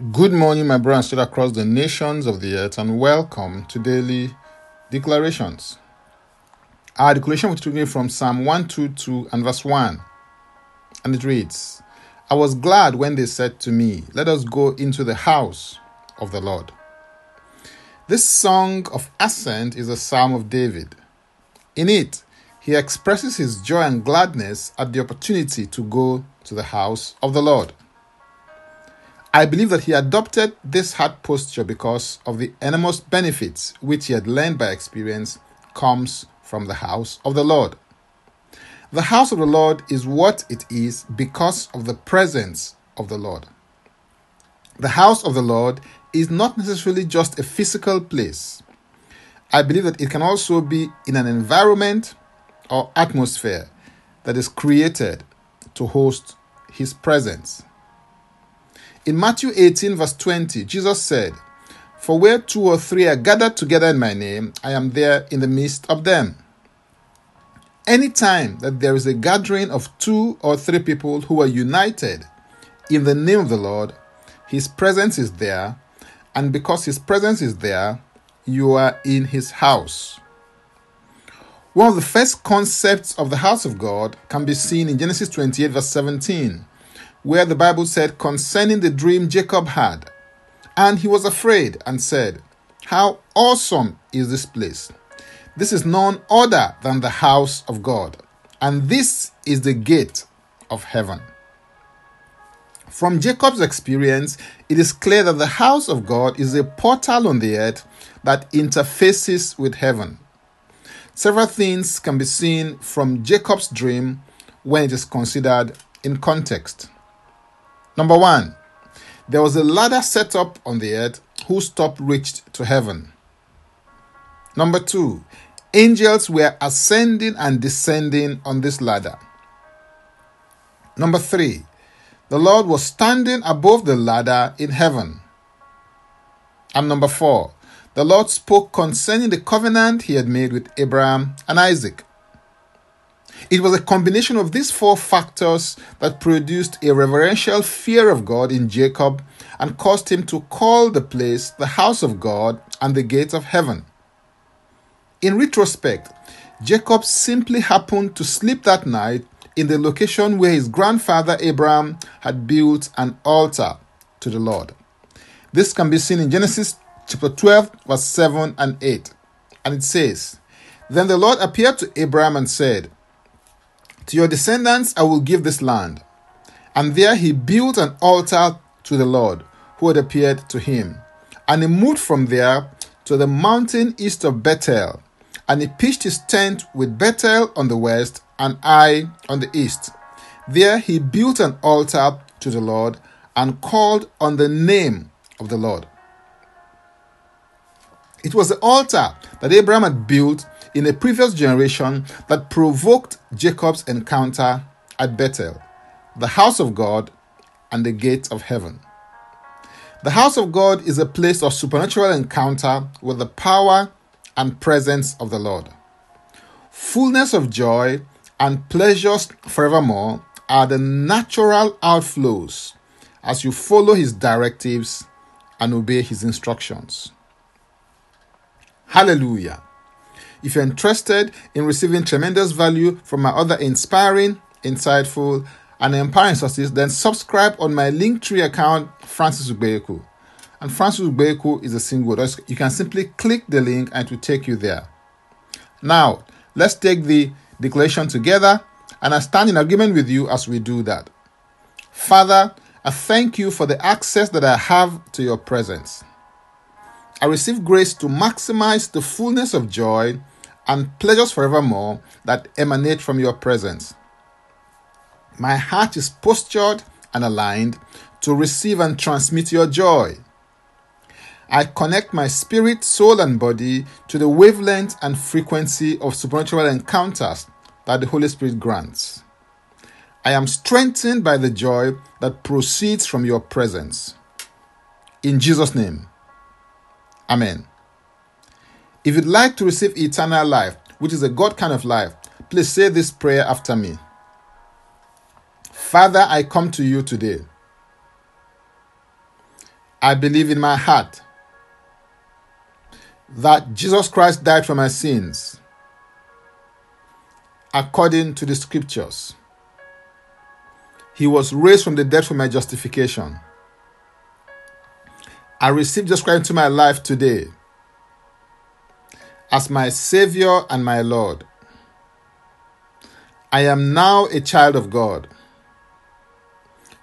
Good morning, my brothers and sisters across the nations of the earth, and welcome to daily declarations. Our declaration was taken from Psalm 122 and verse 1, and it reads I was glad when they said to me, Let us go into the house of the Lord. This song of ascent is a psalm of David. In it, he expresses his joy and gladness at the opportunity to go to the house of the Lord. I believe that he adopted this hard posture because of the enormous benefits which he had learned by experience comes from the house of the Lord. The house of the Lord is what it is because of the presence of the Lord. The house of the Lord is not necessarily just a physical place. I believe that it can also be in an environment or atmosphere that is created to host his presence. In Matthew 18, verse 20, Jesus said, For where two or three are gathered together in my name, I am there in the midst of them. Anytime that there is a gathering of two or three people who are united in the name of the Lord, His presence is there, and because His presence is there, you are in His house. One of the first concepts of the house of God can be seen in Genesis 28, verse 17 where the Bible said concerning the dream Jacob had. And he was afraid and said, How awesome is this place! This is none other than the house of God, and this is the gate of heaven. From Jacob's experience, it is clear that the house of God is a portal on the earth that interfaces with heaven. Several things can be seen from Jacob's dream when it is considered in context. Number one, there was a ladder set up on the earth whose top reached to heaven. Number two, angels were ascending and descending on this ladder. Number three, the Lord was standing above the ladder in heaven. And number four, the Lord spoke concerning the covenant he had made with Abraham and Isaac. It was a combination of these four factors that produced a reverential fear of God in Jacob and caused him to call the place the house of God and the gates of heaven. In retrospect, Jacob simply happened to sleep that night in the location where his grandfather Abraham had built an altar to the Lord. This can be seen in Genesis chapter 12, verse 7 and 8. And it says, Then the Lord appeared to Abraham and said, to your descendants I will give this land. And there he built an altar to the Lord, who had appeared to him. And he moved from there to the mountain east of Bethel. And he pitched his tent with Bethel on the west and Ai on the east. There he built an altar to the Lord and called on the name of the Lord. It was the altar that Abraham had built in a previous generation that provoked Jacob's encounter at Bethel, the house of God and the gate of heaven. The house of God is a place of supernatural encounter with the power and presence of the Lord. Fullness of joy and pleasures forevermore are the natural outflows as you follow his directives and obey his instructions. Hallelujah. If you're interested in receiving tremendous value from my other inspiring, insightful, and empowering sources, then subscribe on my Linktree account, Francis Ubeku. And Francis Ubeku is a single word. You can simply click the link and it will take you there. Now, let's take the declaration together, and I stand in agreement with you as we do that. Father, I thank you for the access that I have to your presence. I receive grace to maximize the fullness of joy and pleasures forevermore that emanate from your presence. My heart is postured and aligned to receive and transmit your joy. I connect my spirit, soul, and body to the wavelength and frequency of supernatural encounters that the Holy Spirit grants. I am strengthened by the joy that proceeds from your presence. In Jesus' name, Amen. If you'd like to receive eternal life, which is a God kind of life, please say this prayer after me. Father, I come to you today. I believe in my heart that Jesus Christ died for my sins according to the scriptures. He was raised from the dead for my justification. I receive Jesus Christ into my life today as my Savior and my Lord. I am now a child of God.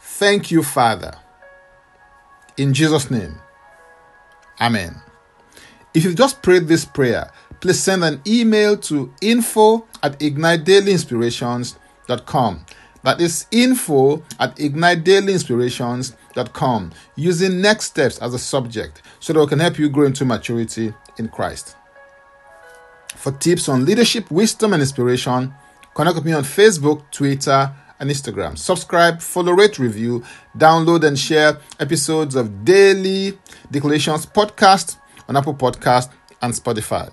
Thank you, Father. In Jesus' name, Amen. If you've just prayed this prayer, please send an email to info at ignitedailyinspirations.com. That is info at ignitedailyinspirations.com using next steps as a subject so that we can help you grow into maturity in Christ. For tips on leadership, wisdom, and inspiration, connect with me on Facebook, Twitter, and Instagram. Subscribe, follow, rate, review, download, and share episodes of Daily Declarations podcast on Apple Podcast and Spotify.